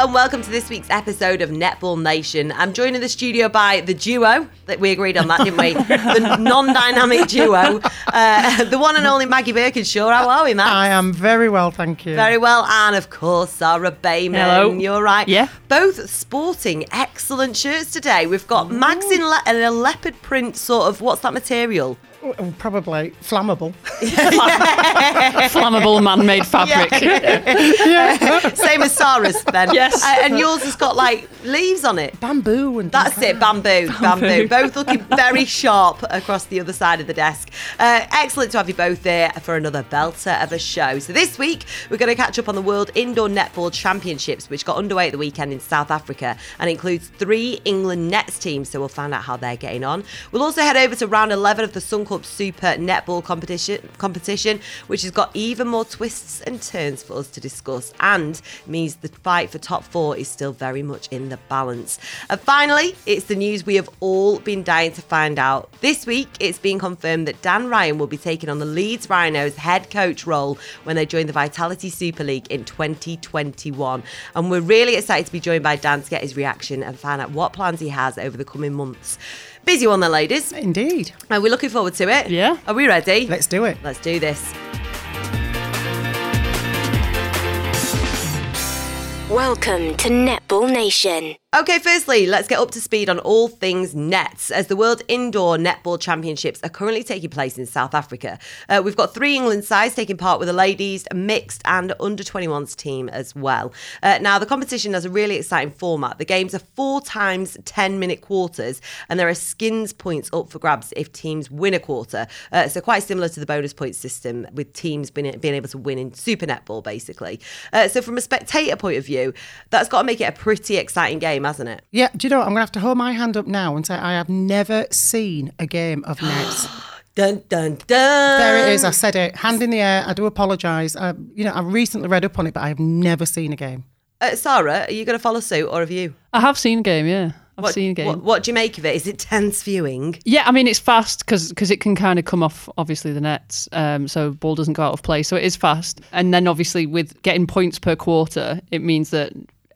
and welcome to this week's episode of Netball Nation. I'm joined in the studio by the duo that we agreed on that, didn't we? the non-dynamic duo, uh, the one and only Maggie Birkinshaw. How are we, Matt? I am very well, thank you. Very well, and of course Sarah Bayman. Hello. You're right. Yeah. Both sporting excellent shirts today. We've got Mags in, le- in a leopard print sort of. What's that material? Probably flammable. Flammable man-made fabric. Same as Sarah's then. Yes. Uh, and yours has got like leaves on it. Bamboo and That's it, bamboo, bamboo, Both looking very sharp across the other side of the desk. Uh, excellent to have you both here for another belter of a show. So this week we're going to catch up on the World Indoor Netball Championships, which got underway at the weekend in South Africa and includes three England Nets teams. So we'll find out how they're getting on. We'll also head over to round 11 of the Suncorp Super Netball competition, competition, which has got even more twists and turns for us to discuss, and means the fight for top four is still very much in the balance. And finally, it's the news we have all been dying to find out. This week, it's been confirmed that Dan Ryan will be taking on the Leeds Rhinos head coach role when they join the Vitality Super League in 2021. And we're really excited to be joined by Dan to get his reaction and find out what plans he has over the coming months. Busy one there, ladies. Indeed. Are we looking forward to it? Yeah. Are we ready? Let's do it. Let's do this. Welcome to Netball Nation. Okay, firstly, let's get up to speed on all things nets as the World Indoor Netball Championships are currently taking place in South Africa. Uh, we've got three England sides taking part with the ladies, mixed, and under 21s team as well. Uh, now, the competition has a really exciting format. The games are four times 10 minute quarters, and there are skins points up for grabs if teams win a quarter. Uh, so, quite similar to the bonus point system with teams being, being able to win in Super Netball, basically. Uh, so, from a spectator point of view, that's got to make it a pretty exciting game, hasn't it? Yeah, do you know what? I'm going to have to hold my hand up now and say I have never seen a game of Nets. Dun dun dun. there it is. I said it. Hand in the air. I do apologise. I, you know, I recently read up on it, but I have never seen a game. Uh, Sarah, are you going to follow suit or have you? I have seen a game, yeah. I've What, seen a game. What, what do you make of it? Is it tense viewing? Yeah, I mean it's fast because it can kind of come off obviously the nets, um, so ball doesn't go out of play. So it is fast, and then obviously with getting points per quarter, it means that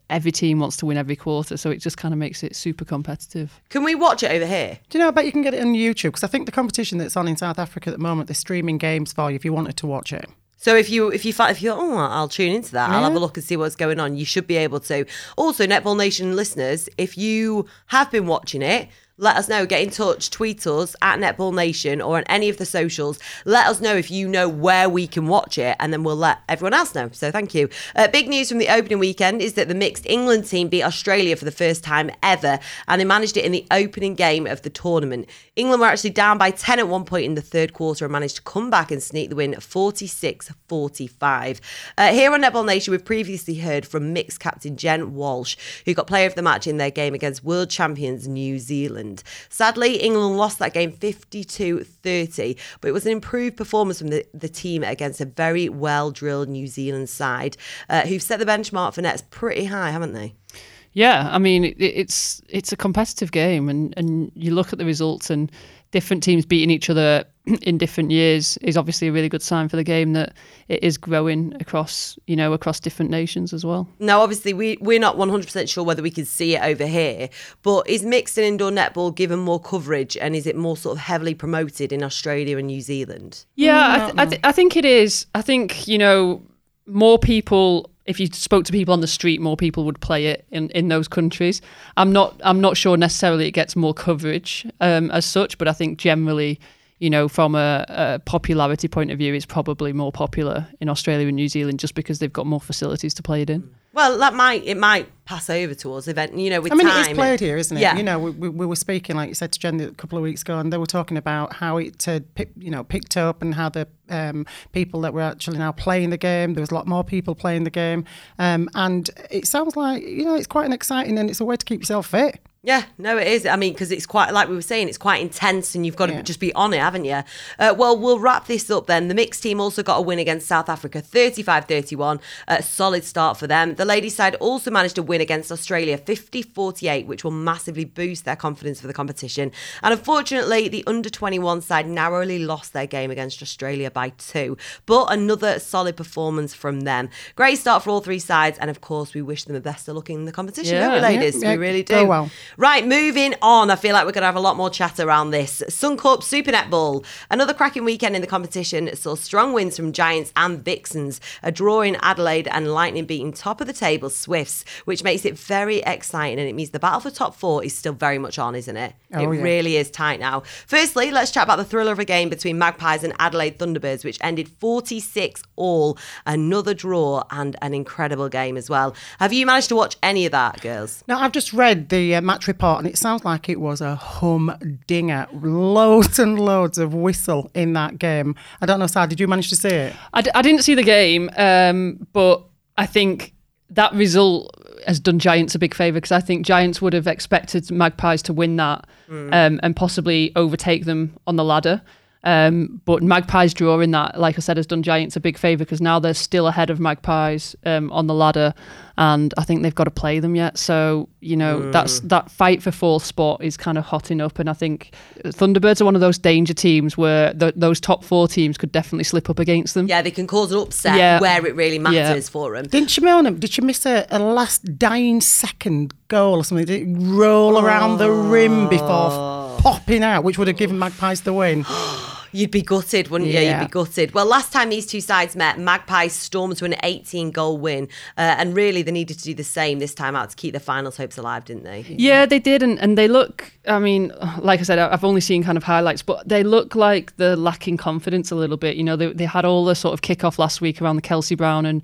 every team wants to win every quarter. So it just kind of makes it super competitive. Can we watch it over here? Do you know? I bet you can get it on YouTube because I think the competition that's on in South Africa at the moment, they're streaming games for you if you wanted to watch it. So if you if you fi- if you oh I'll tune into that I'll have a look and see what's going on. You should be able to. Also, Netball Nation listeners, if you have been watching it. Let us know. Get in touch. Tweet us at Netball Nation or on any of the socials. Let us know if you know where we can watch it, and then we'll let everyone else know. So thank you. Uh, big news from the opening weekend is that the mixed England team beat Australia for the first time ever, and they managed it in the opening game of the tournament. England were actually down by 10 at one point in the third quarter and managed to come back and sneak the win 46 45. Uh, here on Netball Nation, we've previously heard from mixed captain Jen Walsh, who got player of the match in their game against world champions New Zealand. Sadly, England lost that game 52 30, but it was an improved performance from the, the team against a very well drilled New Zealand side, uh, who've set the benchmark for nets pretty high, haven't they? Yeah, I mean it, it's it's a competitive game, and and you look at the results and different teams beating each other in different years is obviously a really good sign for the game that it is growing across you know across different nations as well. Now, obviously, we, we're not 100% sure whether we can see it over here, but is mixed and indoor netball given more coverage and is it more sort of heavily promoted in Australia and New Zealand? Yeah, I, th- I, th- I think it is. I think you know more people. If you spoke to people on the street, more people would play it in, in those countries. I'm not. I'm not sure necessarily it gets more coverage um, as such, but I think generally, you know, from a, a popularity point of view, it's probably more popular in Australia and New Zealand just because they've got more facilities to play it in. Well, that might it might pass over to us event. You know, with I mean, time. it is played here, isn't it? Yeah. You know, we, we, we were speaking, like you said to Jen a couple of weeks ago, and they were talking about how it had, pick, you know, picked up and how the um, people that were actually now playing the game, there was a lot more people playing the game, um, and it sounds like you know it's quite an exciting and it's a way to keep yourself fit. Yeah, no, it is. I mean, because it's quite, like we were saying, it's quite intense and you've got to Yeah. just be on it, haven't you? Uh, well, we'll wrap this up then. The mixed team also got a win against South Africa 35 31. A solid start for them. The ladies' side also managed to win against Australia 50 48, which will massively boost their confidence for the competition. And unfortunately, the under 21 side narrowly lost their game against Australia by two. But another solid performance from them. Great start for all three sides. And of course, we wish them the best of luck in the competition, Yeah. don't we, ladies? Yeah, yeah, we really do. go well. Right, moving on. I feel like we're going to have a lot more chat around this. Suncorp Super Netball. Another cracking weekend in the competition saw strong wins from Giants and Vixens. A draw in Adelaide and Lightning beating top of the table Swifts, which makes it very exciting. And it means the battle for top four is still very much on, isn't it? Oh, it yeah. really is tight now. Firstly, let's chat about the thriller of a game between Magpies and Adelaide Thunderbirds, which ended 46 all. Another draw and an incredible game as well. Have you managed to watch any of that, girls? No, I've just read the uh, match report and it sounds like it was a humdinger. Loads and loads of whistle in that game. I don't know, Sarah, did you manage to see it? I, d- I didn't see the game, um, but I think that result has done Giants a big favour because I think Giants would have expected Magpies to win that um, and possibly overtake them on the ladder. Um, but Magpies drawing that, like I said, has done Giants a big favour because now they're still ahead of Magpies um, on the ladder, and I think they've got to play them yet. So you know that's that fight for fourth spot is kind of hotting up, and I think Thunderbirds are one of those danger teams where th- those top four teams could definitely slip up against them. Yeah, they can cause an upset Yeah. where it really matters Yeah. for them. Didn't Shimona, did she miss a, a last dying second goal or something? Did it roll around the rim before popping out, which would have given Magpies the win? You'd be gutted, wouldn't you? Yeah. You'd be gutted. Well, last time these two sides met, Magpies stormed to an 18 goal win. Uh, and really, they needed to do the same this time out to keep their finals hopes alive, didn't they? Yeah, they did, and, and they look. I mean, like I said, I've only seen kind of highlights, but they look like they're lacking confidence a little bit. You know, they they had all the sort of kickoff last week around the Kelsey Browne and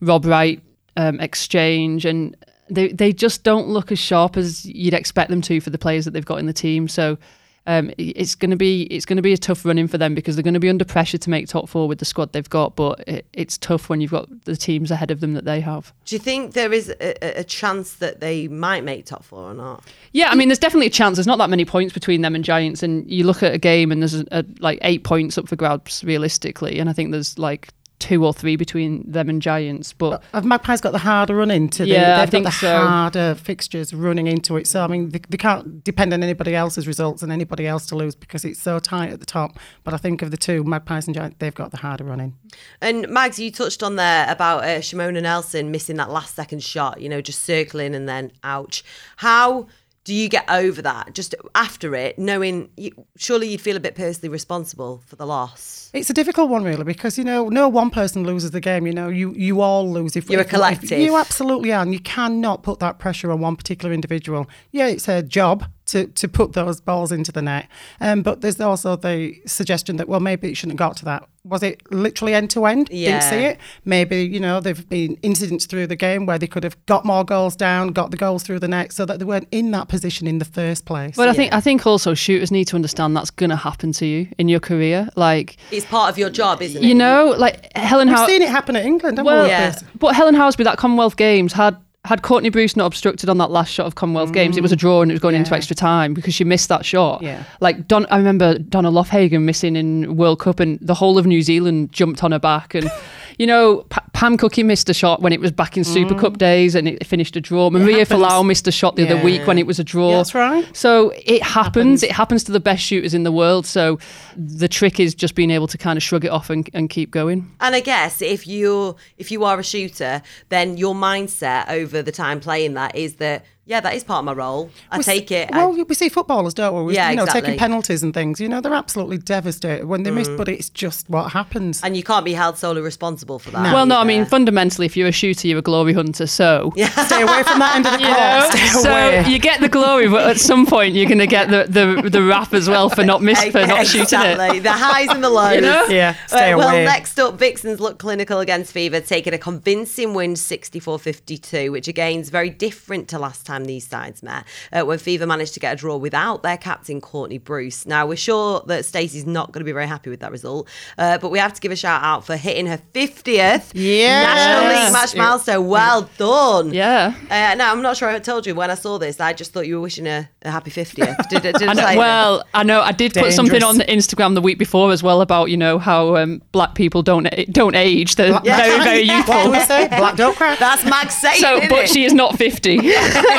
Rob Wright um, exchange, and they they just don't look as sharp as you'd expect them to for the players that they've got in the team. So. Um, it's going to be it's going to be a tough running for them because they're going to be under pressure to make top four with the squad they've got. But it, it's tough when you've got the teams ahead of them that they have. Do you think there is a, a- chance that they might make top four or not? Yeah, I mean, there's definitely a chance. There's not that many points between them and Giants, and you look at a game and there's a, a, like eight points up for grabs realistically, and I think there's like two or three between them and Giants. But Have Magpies got the harder run into the, Yeah, I they've think got the so. harder fixtures running into it. So I mean they, they can't depend on anybody else's results and anybody else to lose because it's so tight at the top. But I think of the two, Magpies and Giants, they've got the harder running. And Mags, you touched on there about uh, Shimona Nelson missing that last second shot, you know, just circling and then ouch. How do you get over that just after it, knowing you, surely you'd feel a bit personally responsible for the loss? It's a difficult one, really, because you know, no one person loses the game. You know, you you all lose. If You're a if- if- collective. you absolutely are, and you cannot put that pressure on one particular individual. Yeah, it's a job to to put those balls into the net, um, but there's also the suggestion that well, maybe it shouldn't have got to that. Was it literally end to end? Didn't see it. Maybe you know there've been incidents through the game where they could have got more goals down, got the goals through the net, so that they weren't in that position in the first place. but I think I think also shooters need to understand that's going to happen to you in your career. Like It's part of your job, isn't it? you know, like Helen We've How. seen it happen at England, haven't Well, we? Yeah. but Helen Housby, that Commonwealth Games had had Courtney Bruce not obstructed on that last shot of Commonwealth Games, it was a mm. draw and it was going into extra time because she missed that shot. Yeah. Like Don, I remember Donna Lofhagen missing in World Cup, and the whole of New Zealand jumped on her back. And you know, Pa- Pam Cookey missed a shot when it was back in mm. Super Cup days, and it finished a draw. Maria happens. Folau missed a shot the Yeah. other week when it was a draw. Yeah, that's right. So it happens. It happens to the best shooters in the world. So the trick is just being able to kind of shrug it off and, and keep going. And I guess if you're if you are a shooter, then your mindset over the time playing that is that yeah, that is part of my role. I We take see- it. I- Well, we see footballers, don't we? we Yeah, you know, exactly. taking penalties and things. You know, they're absolutely devastated when they miss, mm. but it's just what happens. and you can't be held solely responsible for that. Well, no, I mean fundamentally, if you're a shooter, you're a glory hunter. So yeah. Stay away from that end of the You court. know, Stay so away. you get the glory, but at some point you're going to get the, the the rap as well for not miss for not shooting it. The highs and the lows. You know? Yeah, stay well, away. next up, Vixens look clinical against Fever, taking a convincing win 64 52, which again is very different to last time time these sides met, uh, when Fever managed to get a draw without their captain, Courtney Bruce. Now, we're sure that Stacey's not going to be very happy with that result, uh, but we have to give a shout out for hitting her 50th Yes. National League match milestone. Well done. Yeah. Uh, no, I'm not sure I told you when I saw this. I just thought you were wishing her a happy 50th. Did, did, did I I know- well, I know I did put something on the Instagram the week before as well about you know how um, black people don't don't age. They're very very What youthful. we say? Black don't cry. That's Mag saying, So, but it? she is not fifty.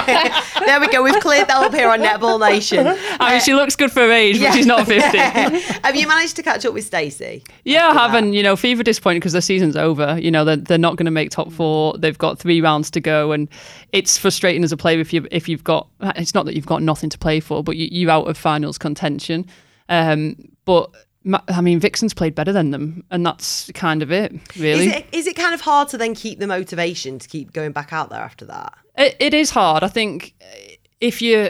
There we go. We've cleared that up here on Netball Nation. I mean, she looks good for her age, but she's not fifty. Have you managed to catch up with Stacey? Yeah, I haven't. You know, Fever disappointed because the season's over. You know, they're, they're not going to make top four. They've got three rounds to go, and it's frustrating as a player if you if you've got. It's not that you've got nothing to play for, but you, you're out of finals contention. Um, but I mean, Vixen's played better than them, and that's kind of it, really. Is it is it kind of hard to then keep the motivation to keep going back out there after that? It, it is hard. I think if you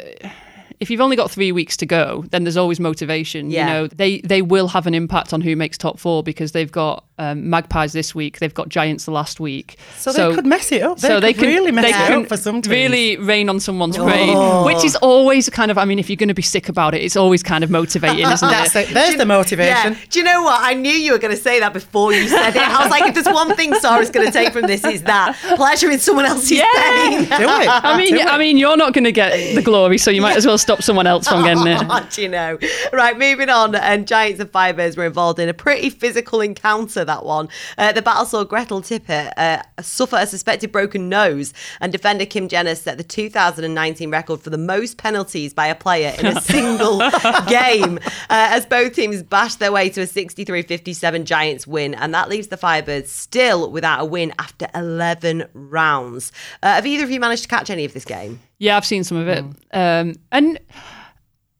if you've only got three weeks to go, then there's always motivation. Yeah. You know, they they will have an impact on who makes top four because they've got um, Magpies this week, they've got Giants the last week. So they could mess it up. They so could they can really mess they it up for some teams. really rain on someone's parade, which is always kind of. I mean, if you're going to be sick about it, it's always kind of motivating, isn't That's it? it. There's the motivation. Yeah. Do you know what? I knew you were going to say that before you said it. I was like, if there's one thing Sarah's going to take from this, is that pleasure in someone else's Yeah. pain. Do it. I mean, Do it. I mean, you're not going to get the glory, so you might as well stop someone else from getting it. Oh, do you know? Right, moving on. And Giants and Firebirds were involved in a pretty physical encounter, that one. Uh, the battle saw Gretel Tippett uh, suffer a suspected broken nose, and defender Kim Jenner set the 2019 record for the most penalties by a player in a single game, uh, as both teams bashed their way to a 63 57 Giants win. And that leaves the Firebirds still without a win after 11 rounds. Uh, have either of you managed to catch any of this game? Yeah, I've seen some of it, um, and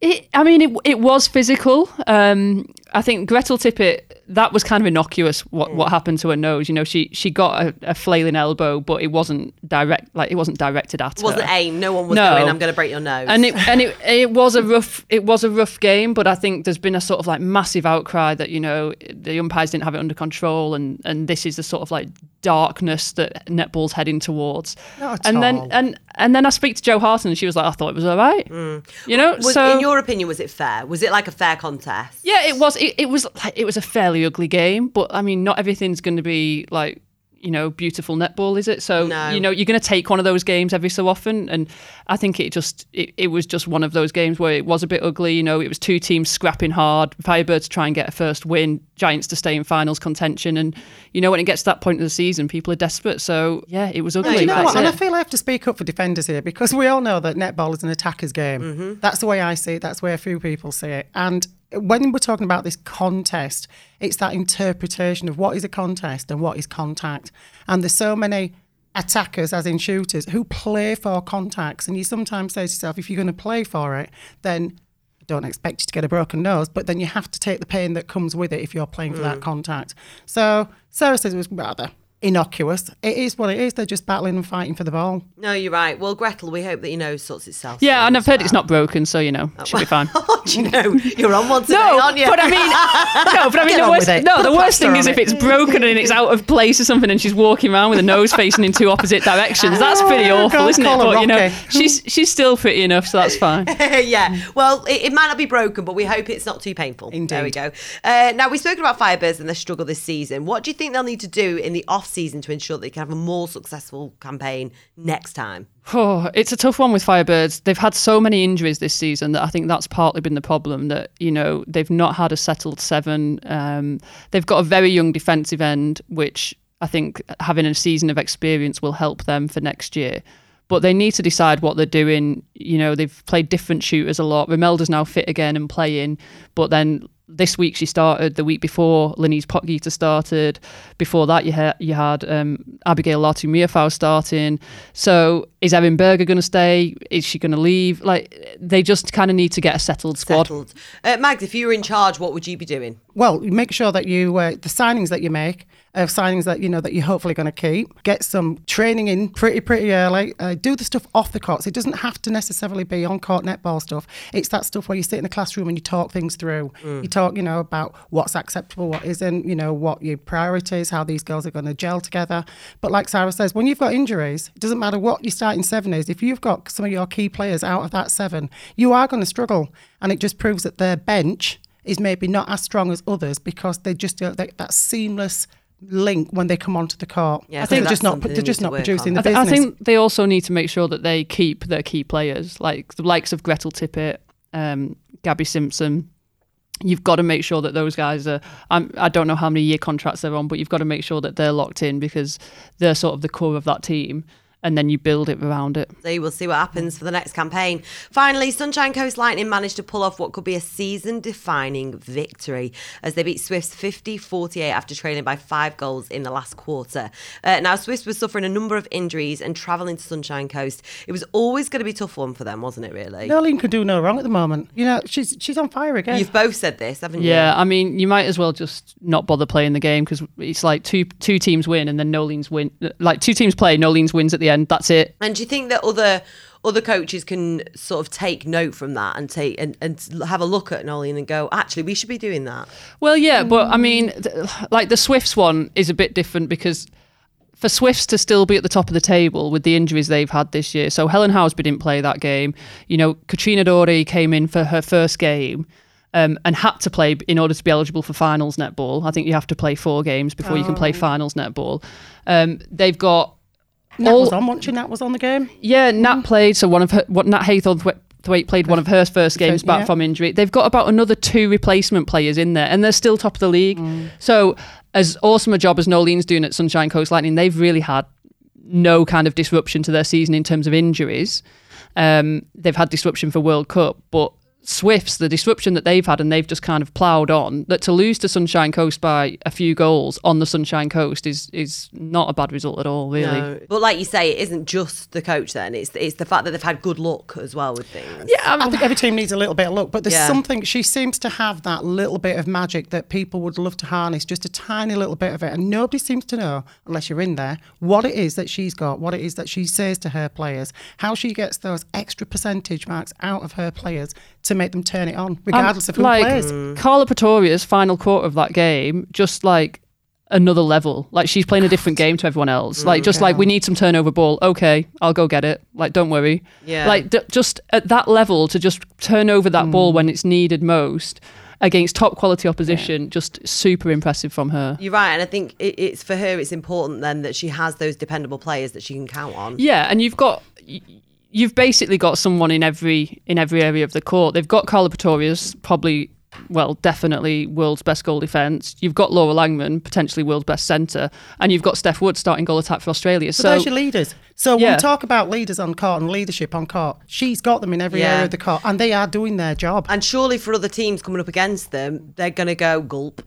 it. I mean, it it was physical. Um, I think Gretel Tippett. That was kind of innocuous. What mm. what happened to her nose? You know, she she got a, a flailing elbow, but it wasn't direct. Like it wasn't directed at her. It wasn't her. aim. No one was No. going, I'm going to break your nose. and it and it it was a rough it was a rough game, but I think there's been a sort of like massive outcry that you know the umpires didn't have it under control, and and this is the sort of like darkness that netball's heading towards. Not at and all. then and and then I speak to Jo Harten, and she was like, I thought it was all right. Mm. You know, Was, so in your opinion, was it fair? Was it like a fair contest? yeah, it was. It, it was like it was a fairly ugly game, but I mean, not everything's going to be like you know beautiful netball, is it? So No. you know, you're going to take one of those games every so often, and I think it just it, it was just one of those games where it was a bit ugly. You know, it was two teams scrapping hard, Firebirds to try and get a first win, Giants to stay in finals contention, and you know when it gets to that point of the season, people are desperate. So yeah, it was ugly. Do you know That's what? And I feel I have to speak up for defenders here because we all know that netball is an attacker's game. Mm-hmm. That's the way I see it. That's where a few people see it. And when we're talking about this contest, it's that interpretation of what is a contest and what is contact. And there's so many attackers, as in shooters, who play for contacts. And you sometimes say to yourself, if you're going to play for it, then I don't expect you to get a broken nose, but then you have to take the pain that comes with it if you're playing for Mm. that contact. So Sarah says it was rather innocuous. It is what it is. They're just battling and fighting for the ball. No, you're right. Well, Gretel, we hope that your nose sorts itself. Yeah, and I've heard it's not broken, so you know, it should be fine. Oh, do you know, you're on one today, No, aren't you? but I mean, no, but I mean, Get the worst, no, Put the worst thing is on if it's broken and it's out of place or something, and she's walking around with a nose facing in two opposite directions. That's pretty Oh, awful, God, isn't it? But you know, she's she's still pretty enough, so that's fine. yeah. Well, it, it might not be broken, but we hope it's not too painful. There we go. Uh, now, we've spoken about Firebirds and their struggle this season. What do you think they'll need to do in the off season to ensure that they can have a more successful campaign next time? Oh, it's a tough one with Firebirds. They've had so many injuries this season that I think that's partly been the problem. That you know they've not had a settled seven. Um, they've got a very young defensive end, which I think having a season of experience will help them for next year. But they need to decide what they're doing. You know, they've played different shooters a lot. Romelda's now fit again and playing, but then this week she started. The week before, Lenize Potgieter started. Before that, you had you had um, Abigail Latu Meafou starting. So is Erin Berger going to stay? Is she going to leave? Like they just kind of need to get a settled squad. Settled. Uh, Mags, if you were in charge, what would you be doing? Well, make sure that you uh, the signings that you make are signings that you know that you're hopefully going to keep. Get some training in pretty pretty early. Uh, do the stuff off the courts. It doesn't have to necessarily be on court netball stuff. It's that stuff where you sit in the classroom and you talk things through. You talk, you know, about what's acceptable, what isn't. You know, what your priorities, how these girls are going to gel together. But like Sarah says, when you've got injuries, it doesn't matter what your starting seven is, if you've got some of your key players out of that seven, you are going to struggle. And it just proves that their bench is maybe not as strong as others because they just don't that, that seamless link when they come onto the court. Yeah, I think they're just not they they're just not producing on. the I, th- I think they also need to make sure that they keep their key players, like the likes of Gretel Tippett, um, Gabi Simpson. You've got to make sure that those guys are. I'm, I don't know how many year contracts they're on, but you've got to make sure that they're locked in because they're sort of the core of that team, and then you build it around it. So we'll see what happens for the next campaign. Finally, Sunshine Coast Lightning managed to pull off what could be a season defining victory as they beat Swifts 50 48 after trailing by five goals in the last quarter. Uh, now, Swifts were suffering a number of injuries and travelling to Sunshine Coast. It was always going to be a tough one for them, wasn't it, really? Noeline can do no wrong at the moment. You know, she's she's on fire again. You've both said this, haven't you? Yeah, I mean, you might as well just not bother playing the game because it's like two two teams win and then Noeline's win. Like two teams play, Noeline's wins at the end. That's it. And do you think that other other coaches can sort of take note from that and take and, and have a look at Noeline and go, actually, we should be doing that? Well, yeah, but I mean, th- like the Swifts one is a bit different because for Swifts to still be at the top of the table with the injuries they've had this year. So Helen Housby didn't play that game. You know, Katrina Dory came in for her first game. Um, and had to play in order to be eligible for finals netball. I think you have to play four games before you can play finals netball. Um, they've got Nat all- was on watching. Nat was on the game. yeah, Nat played. So one of her, what Nat Haythornthwaite played one of her first games back yeah. from injury. They've got about another two replacement players in there, and they're still top of the league. So as awesome a job as Noeline's doing at Sunshine Coast Lightning, they've really had no kind of disruption to their season in terms of injuries. Um, they've had disruption for World Cup, but Swifts, the disruption that they've had, and they've just kind of ploughed on. That to lose to Sunshine Coast by a few goals on the Sunshine Coast is is not a bad result at all, really. No. But like you say, it isn't just the coach then. It's it's the fact that they've had good luck as well with things. Yeah, I think every team needs a little bit of luck, but there's Yeah. something she seems to have that little bit of magic that people would love to harness, just a tiny little bit of it, and nobody seems to know unless you're in there what it is that she's got, what it is that she says to her players, how she gets those extra percentage marks out of her players to make them turn it on, um, regardless Um, of who like, plays. Mm. Karla Pretorius' final quarter of that game, just like another level. Like she's playing a different game to everyone else. Mm. Like just like we need some turnover ball. Okay, I'll go get it. Like don't worry. Yeah. Like d- just at that level to just turn over that ball mm. when it's needed most against top quality opposition, just super impressive from her. You're right, and I think it, it's for her. It's important then that she has those dependable players that she can count on. Yeah, and you've got y- you've basically got someone in every in every area of the court. They've got Karla Pretorius, probably well, definitely world's best goal defence. You've got Laura Langman, potentially world's best centre, and you've got Steph Wood starting goal attack for Australia. So So there's your leaders. So when Yeah. we talk about leaders on court and leadership on court, she's got them in every Yeah. area of the court, and they are doing their job. And surely for other teams coming up against them, they're going to go gulp.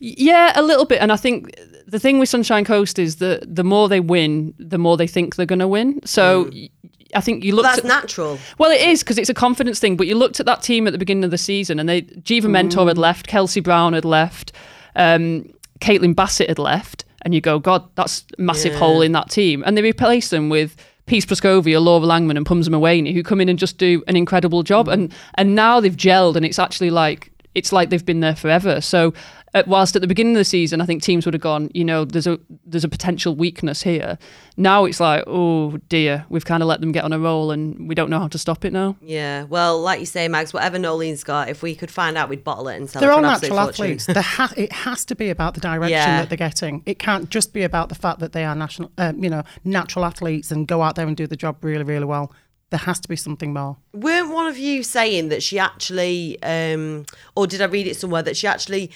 yeah, a little bit. And I think the thing with Sunshine Coast is that the more they win, the more they think they're going to win. So. Mm. y I think you looked. look that's at natural. Well, it is because it's a confidence thing. But you looked at that team at the beginning of the season, and they Geva Mentor had left, Kelsey Browne had left, um, Caitlin Bassett had left, and you go, God, that's a massive Yeah. hole in that team. And they replaced them with Peace Proscovia, Laura Langman, and Phumza Maweni, who come in and just do an incredible job. And and now they've gelled, and it's actually like it's like they've been there forever. So. Uh, whilst at the beginning of the season, I think teams would have gone, you know, there's a there's a potential weakness here. Now it's like, oh dear, we've kind of let them get on a roll, and we don't know how to stop it now. Yeah. Well, like you say, Mags, whatever Noeline's got, if we could find out, we'd bottle it and sell it. They're it for all an absolute natural athletes. There ha- it has to be about the direction Yeah. that they're getting. It can't just be about the fact that they are national, um, you know, natural athletes and go out there and do the job really, really well. There has to be something more. Weren't one of you saying that she actually, um, or did I read it somewhere that she actually,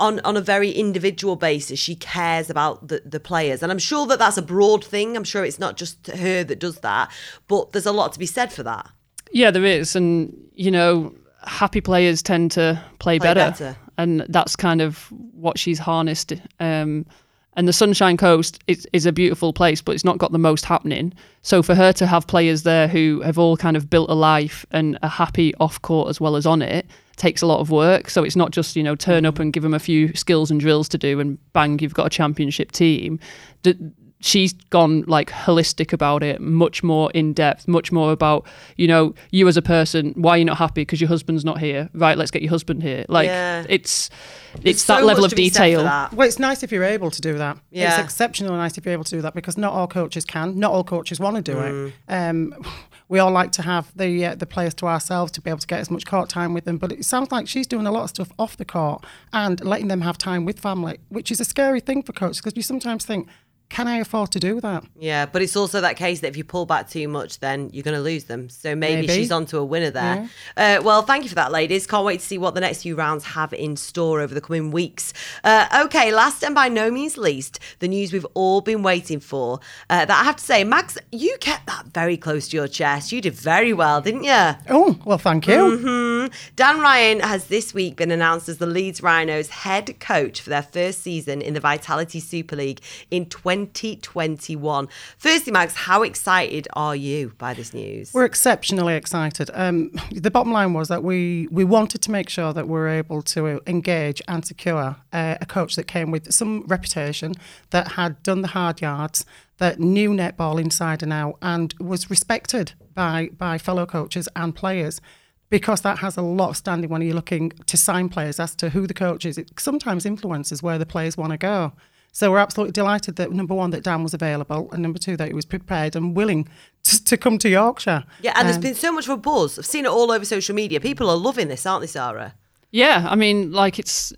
on on a very individual basis, she cares about the the players, and I'm sure that that's a broad thing. I'm sure it's not just her that does that, but there's a lot to be said for that. Yeah, there is, and you know, happy players tend to play, Play better, better. and that's kind of what she's harnessed. Um, and the Sunshine Coast is, is a beautiful place, but it's not got the most happening. So for her to have players there who have all kind of built a life and are happy off court as well as on it takes a lot of work. So it's not just you know turn up and give them a few skills and drills to do, and bang, you've got a championship team. She's gone like holistic about it, much more in depth, much more about you know you as a person. Why you're not happy because your husband's not here? Right, let's get your husband here. Like Yeah. it's There's it's so that level of to be said for detail. Well, it's nice if you're able to do that. Yeah. It's exceptionally nice if you're able to do that because not all coaches can. Not all coaches want to do Mm. it. Um, we all like to have the uh, the players to ourselves to be able to get as much court time with them. But it sounds like she's doing a lot of stuff off the court and letting them have time with family, which is a scary thing for coaches because you sometimes think, can I afford to do that? Yeah, but it's also that case that if you pull back too much, then you're going to lose them. So maybe, Maybe. she's onto a winner there. Uh, well, thank you for that, ladies. Can't wait to see what the next few rounds have in store over the coming weeks. Uh, okay, last and by no means least, the news we've all been waiting for. Uh, that I have to say, Mags, you kept that very close to your chest. You did very well, didn't you? Oh, well, thank you. Mm-hmm. Dan Ryan has this week been announced as the Leeds Rhinos head coach for their first season in the Vitality Super League in 2021. Firstly, Mags, how excited are you by this news? We're exceptionally excited. Um, the bottom line was that we, we wanted to make sure that we were able to engage and secure uh, a coach that came with some reputation, that had done the hard yards, that knew netball inside and out, and was respected by, by fellow coaches and players. Because that has a lot of standing when you're looking to sign players as to who the coach is. It sometimes influences where the players want to go. So we're absolutely delighted that number one, that Dan was available, and number two, that he was prepared and willing to, to come to Yorkshire. yeah, and there's Um, been so much of a buzz. I've seen it all over social media. People are loving this, aren't they, Sarah? Yeah, I mean, like it's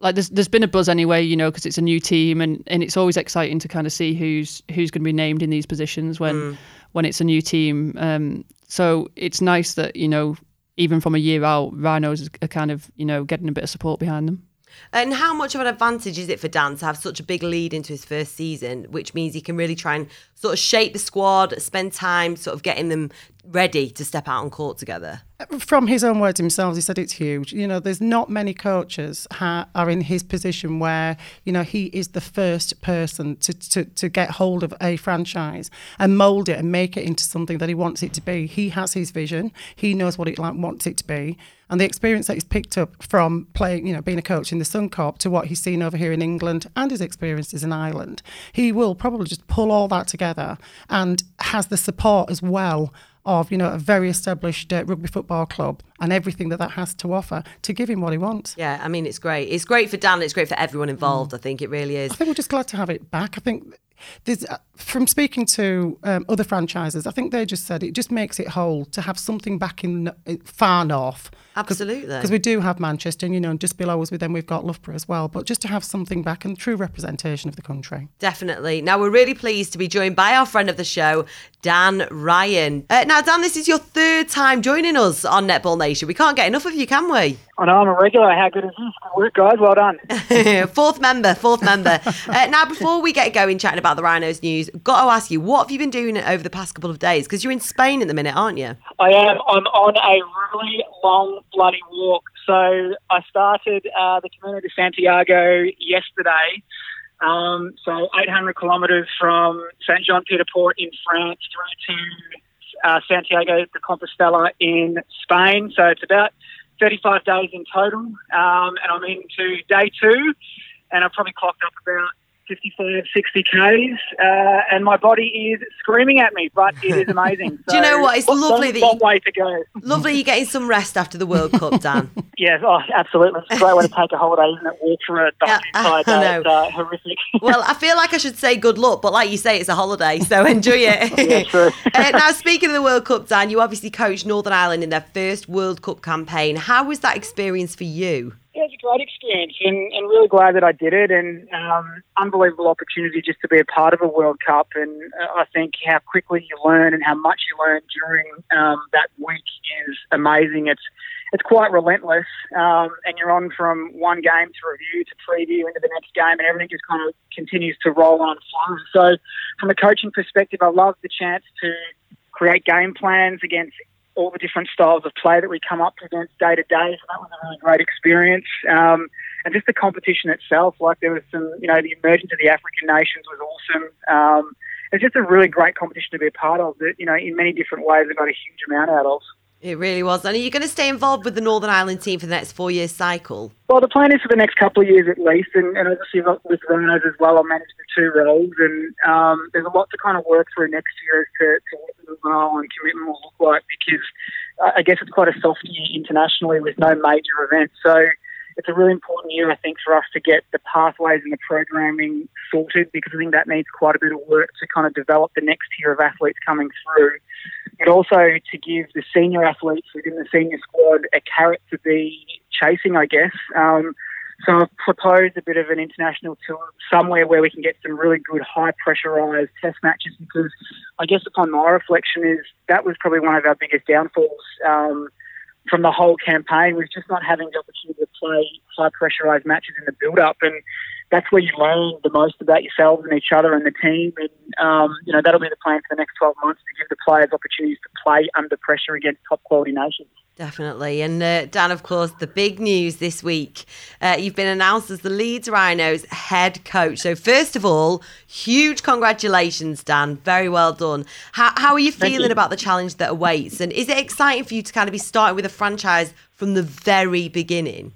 like there's there's been a buzz anyway, you know, because it's a new team, and and it's always exciting to kind of see who's who's going to be named in these positions when when it's a new team. Um, so it's nice that you know even from a year out, Rhinos are kind of you know getting a bit of support behind them. And how much of an advantage is it for Dan to have such a big lead into his first season, which means he can really try and sort of shape the squad, spend time sort of getting them ready to step out on court together? from his own words himself, he said it's huge. You know, there's not many coaches ha- are in his position where you know he is the first person to, to to get hold of a franchise and mold it and make it into something that he wants it to be. He has his vision. He knows what it like, wants it to be. And the experience that he's picked up from playing, you know, being a coach in the Suncorp to what he's seen over here in England and his experiences in Ireland, he will probably just pull all that together and has the support as well of you know a very established uh, rugby football club and everything that that has to offer to give him what he wants. Yeah, I mean, it's great. It's great for Dan. It's great for everyone involved. I think it really is. I think we're just glad to have it back. I think there's uh, from speaking to um, other franchises, I think they just said it just makes it whole to have something back in uh, far north. Absolutely. Because we do have Manchester, and you know, and just below us, with them we've got Loughborough as well. But just to have something back and true representation of the country. Definitely. Now, we're really pleased to be joined by our friend of the show, Dan Ryan. Uh, now, Dan, this is your third time joining us on Netball Nation. We can't get enough of you, can we? I know I'm a regular. How good is this? Good work, guys. Well done. fourth member, fourth member. Uh, now, before we get going chatting about the Rhinos news, got to ask you, what have you been doing over the past couple of days? Because you're in Spain at the minute, aren't you? I am. I'm on a really long bloody walk. So I started uh, the Camino de Santiago yesterday. Um, so 800 kilometres from Saint Jean Pied de Port in France through to uh, Santiago de Compostela in Spain. So it's about 35 days in total. Um, and I'm into day two, and I've probably clocked up about 55, 60 Ks, uh, and my body is screaming at me, but it is amazing. Do you know what? It's long- lovely that long you- way to go. Lovely you're getting some rest after the World Cup, Dan. Yes, oh, absolutely. It's a great way to take a holiday, isn't it? Walk for a Yeah, entire I day. know. It's uh, horrific. Well, I feel like I should say good luck, but like you say, it's a holiday, so enjoy it. Yeah, uh, now, speaking of the World Cup, Dan, you obviously coached Northern Ireland in their first World Cup campaign. How was that experience for you? Yeah, it's a great experience and, and really glad that I did it and um, unbelievable opportunity just to be a part of a World Cup and uh, I think how quickly you learn and how much you learn during um, that week is amazing. It's it's quite relentless um, and you're on from one game to review to preview into the next game and everything just kind of continues to roll on. So from a coaching perspective, I love the chance to create game plans against all the different styles of play that we come up against day to day. So that was a really great experience. Um, and just the competition itself, like there was some, you know, the emergence of the African nations was awesome. Um, it's just a really great competition to be a part of that, you know, in many different ways I got a huge amount out of. It really was. And are you going to stay involved with the Northern Ireland team for the next four years cycle? Well, the plan is for the next couple of years at least, and, and obviously with Rhinos as well, I'll manage the two roles, and um, there's a lot to kind of work through next year as to, to what the role and commitment will look like because I guess it's quite a soft year internationally with no major events. So it's a really important year, I think, for us to get the pathways and the programming sorted because I think that needs quite a bit of work to kind of develop the next tier of athletes coming through. But also to give the senior athletes within the senior squad a carrot to be chasing, I guess. Um, so I've proposed a bit of an international tour somewhere where we can get some really good high pressurised test matches because I guess upon my reflection is that was probably one of our biggest downfalls. Um, from the whole campaign was just not having the opportunity to play high pressurised matches in the build up. And that's where you learn the most about yourselves and each other and the team. And, um, you know, that'll be the plan for the next 12 months to give the players opportunities to play under pressure against top quality nations. Definitely. And uh, Dan, of course, the big news this week uh, you've been announced as the Leeds Rhinos head coach. So, first of all, huge congratulations, Dan. Very well done. How, how are you feeling you. about the challenge that awaits? And is it exciting for you to kind of be starting with a franchise from the very beginning?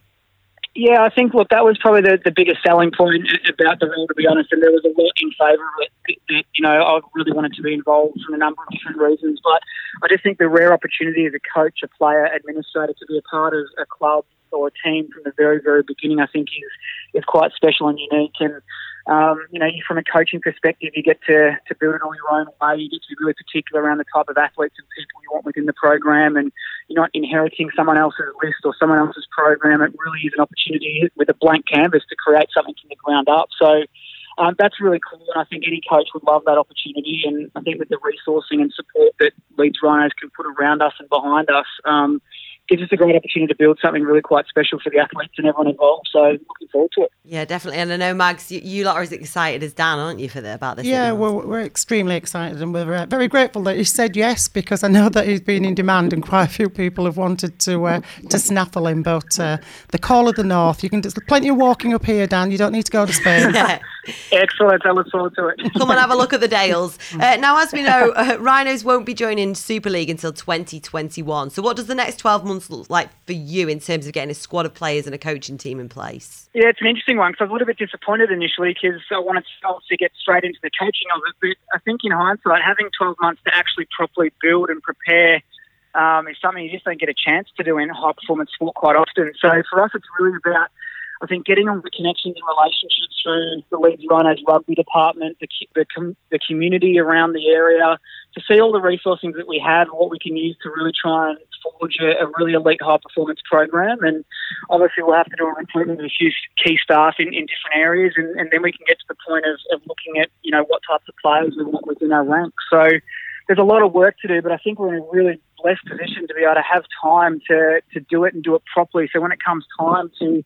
Yeah, I think, look, that was probably the, the biggest selling point about the role, to be honest, and there was a lot in favour of it. That, you know, I really wanted to be involved for a number of different reasons, but I just think the rare opportunity as a coach, a player, administrator to be a part of a club or a team from the very, very beginning, I think is, is quite special and unique. And um, you know, from a coaching perspective, you get to, to build it all your own way. You get to be really particular around the type of athletes and people you want within the program, and you're not inheriting someone else's list or someone else's program. It really is an opportunity with a blank canvas to create something from the ground up. So um, that's really cool, and I think any coach would love that opportunity. And I think with the resourcing and support that Leeds Rhinos can put around us and behind us, um, gives us a great opportunity to build something really quite special for the athletes and everyone involved. So looking forward to it. Yeah, definitely. And I know, Mags, you, you lot are as excited as Dan, aren't you, for the, about this? Yeah, we're, we're extremely excited and we're uh, very grateful that he said yes because I know that he's been in demand and quite a few people have wanted to uh, to snaffle him. But uh, the call of the north, you can just plenty of walking up here, Dan. You don't need to go to Spain. Excellent. I look forward to it. Come and have a look at the Dales. Uh, now, as we know, uh, Rhinos won't be joining Super League until 2021. So, what does the next 12 months look like for you in terms of getting a squad of players and a coaching team in place? Yeah, it's an interesting one because I was a little bit disappointed initially because I wanted to get straight into the coaching of it. But I think in hindsight, having 12 months to actually properly build and prepare um, is something you just don't get a chance to do in high performance sport quite often. So for us, it's really about I think getting on the connections and relationships through the Leeds Rhinos rugby department, the, the, com- the community around the area, to see all the resources that we have and what we can use to really try and forge a, a really elite high performance program. And obviously, we'll have to do a recruitment of a few key staff in, in different areas, and, and then we can get to the point of, of looking at you know what types of players we want within our ranks. So there's a lot of work to do, but I think we're in a really blessed position to be able to have time to to do it and do it properly. So when it comes time to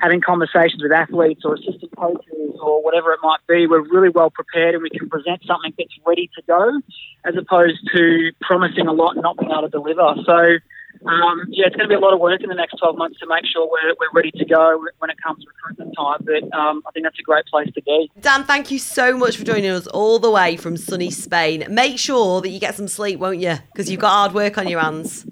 having conversations with athletes or assistant coaches or whatever it might be, we're really well prepared and we can present something that's ready to go as opposed to promising a lot and not being able to deliver. So, um, yeah, it's going to be a lot of work in the next 12 months to make sure we're, we're ready to go when it comes to recruitment time. But um, I think that's a great place to be. Dan, thank you so much for joining us all the way from sunny Spain. Make sure that you get some sleep, won't you? Because you've got hard work on your hands.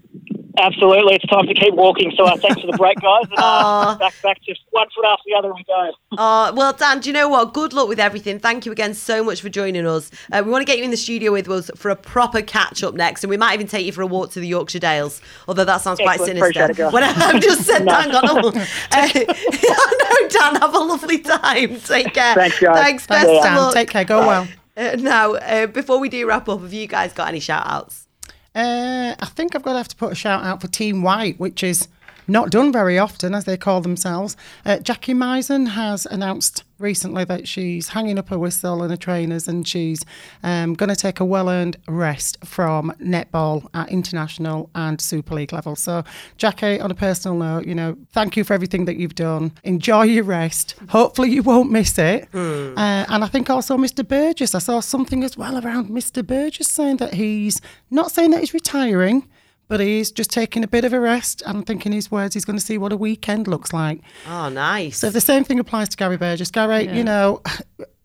Absolutely, it's time to keep walking. So uh, thanks for the break, guys. And, uh, back, back, just one foot after the other, we go. Uh, well, Dan, do you know what? Good luck with everything. Thank you again so much for joining us. Uh, we want to get you in the studio with us for a proper catch up next, and we might even take you for a walk to the Yorkshire Dales. Although that sounds quite Excellent. sinister. When I've just said, no. Dan, got no. uh, no, Dan, have a lovely time. Take care. Thanks, guys. Thanks, best Dan. Take care. Go well. Uh, now, uh, before we do wrap up, have you guys got any shout outs? Uh, I think I've got to have to put a shout out for Team White, which is not done very often, as they call themselves. Uh, Jackie Misen has announced recently that she's hanging up her whistle and her trainers and she's um, going to take a well earned rest from netball at international and Super League level. So, Jackie, on a personal note, you know, thank you for everything that you've done. Enjoy your rest. Hopefully, you won't miss it. Mm. Uh, and I think also Mr. Burgess, I saw something as well around Mr. Burgess saying that he's not saying that he's retiring but he's just taking a bit of a rest. I'm thinking his words, he's going to see what a weekend looks like. Oh, nice. So the same thing applies to Gary Burgess. Gary, yeah. you know,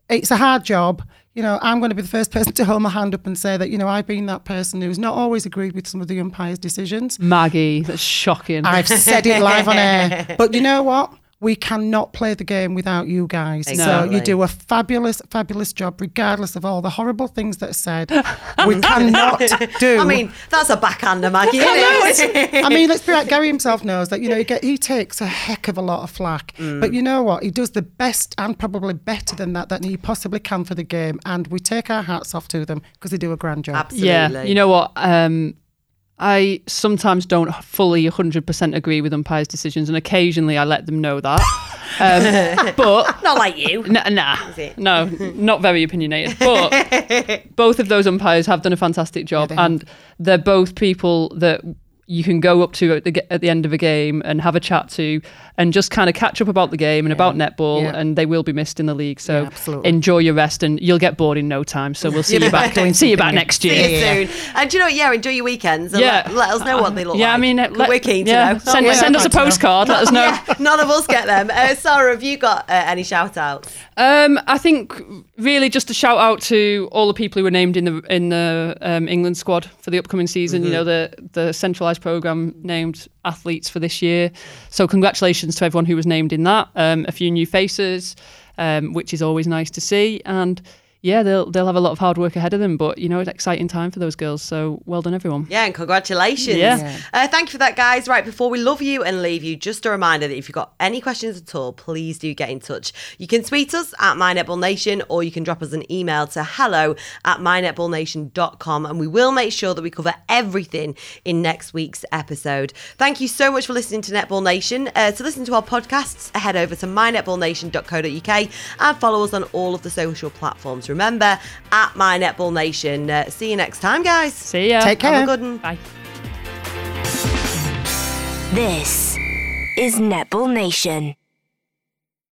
it's a hard job. you know, I'm going to be the first person to hold my hand up and say that, you know, I've been that person who's not always agreed with some of the umpire's decisions. Maggie, that's shocking. I've said it live on air. But you know what? We cannot play the game without you guys. So you do a fabulous, fabulous job, regardless of all the horrible things that are said. we cannot do. I mean, that's a backhander, Maggie. isn't it? I mean, let's be right. Gary himself knows that you know he, get, he takes a heck of a lot of flack, Mm. but you know what? He does the best and probably better than that that he possibly can for the game, and we take our hats off to them because they do a grand job. Absolutely. Yeah, you know what? Um, I sometimes don't fully 100% agree with umpires' decisions, and occasionally I let them know that. Um, but Not like you. N- nah, no, not very opinionated. But both of those umpires have done a fantastic job, have. and they're both people that you can go up to at the, at the end of a game and have a chat to, and just kind of catch up about the game and about netball. Yeah. And they will be missed in the league, so Yeah, enjoy your rest, and you'll get bored in no time. So we'll see you back. see you back next year See you Yeah. soon. And do you know? Yeah, enjoy your weekends. And Yeah. Let, let us know what they look like. Yeah, like. I mean, let- we're keen to yeah, know. Send, yeah, send us a postcard. Let us know. Yeah, none of us get them. Uh, Sarah, have you got uh, any shout outs? Um, I think really just a shout out to all the people who were named in the in the um, England squad for the upcoming season. You know the the centralised program named athletes for this year. So congratulations to everyone who was named in that. Um, a few new faces, um, which is always nice to see. And yeah, they'll they'll have a lot of hard work ahead of them. But you know, it's an exciting time for those girls. So well done, everyone. Yeah, and congratulations. Yeah. Yeah. Uh, thank you for that, guys. Right, before we love you and leave you, just a reminder that if you've got any questions at all, please do get in touch. You can tweet us at MyNetballNation or you can drop us an email to hello at MyNetballNation.com and we will make sure that we cover everything in next week's episode. Thank you so much for listening to Netball Nation. Uh, to listen to our podcasts, head over to MyNetballNation.co.uk and follow us on all of the social platforms. Remember, at MyNetballNation. Uh, see you next time, guys. See ya. Take Have care. a good one. Bye. This is Netball Nation.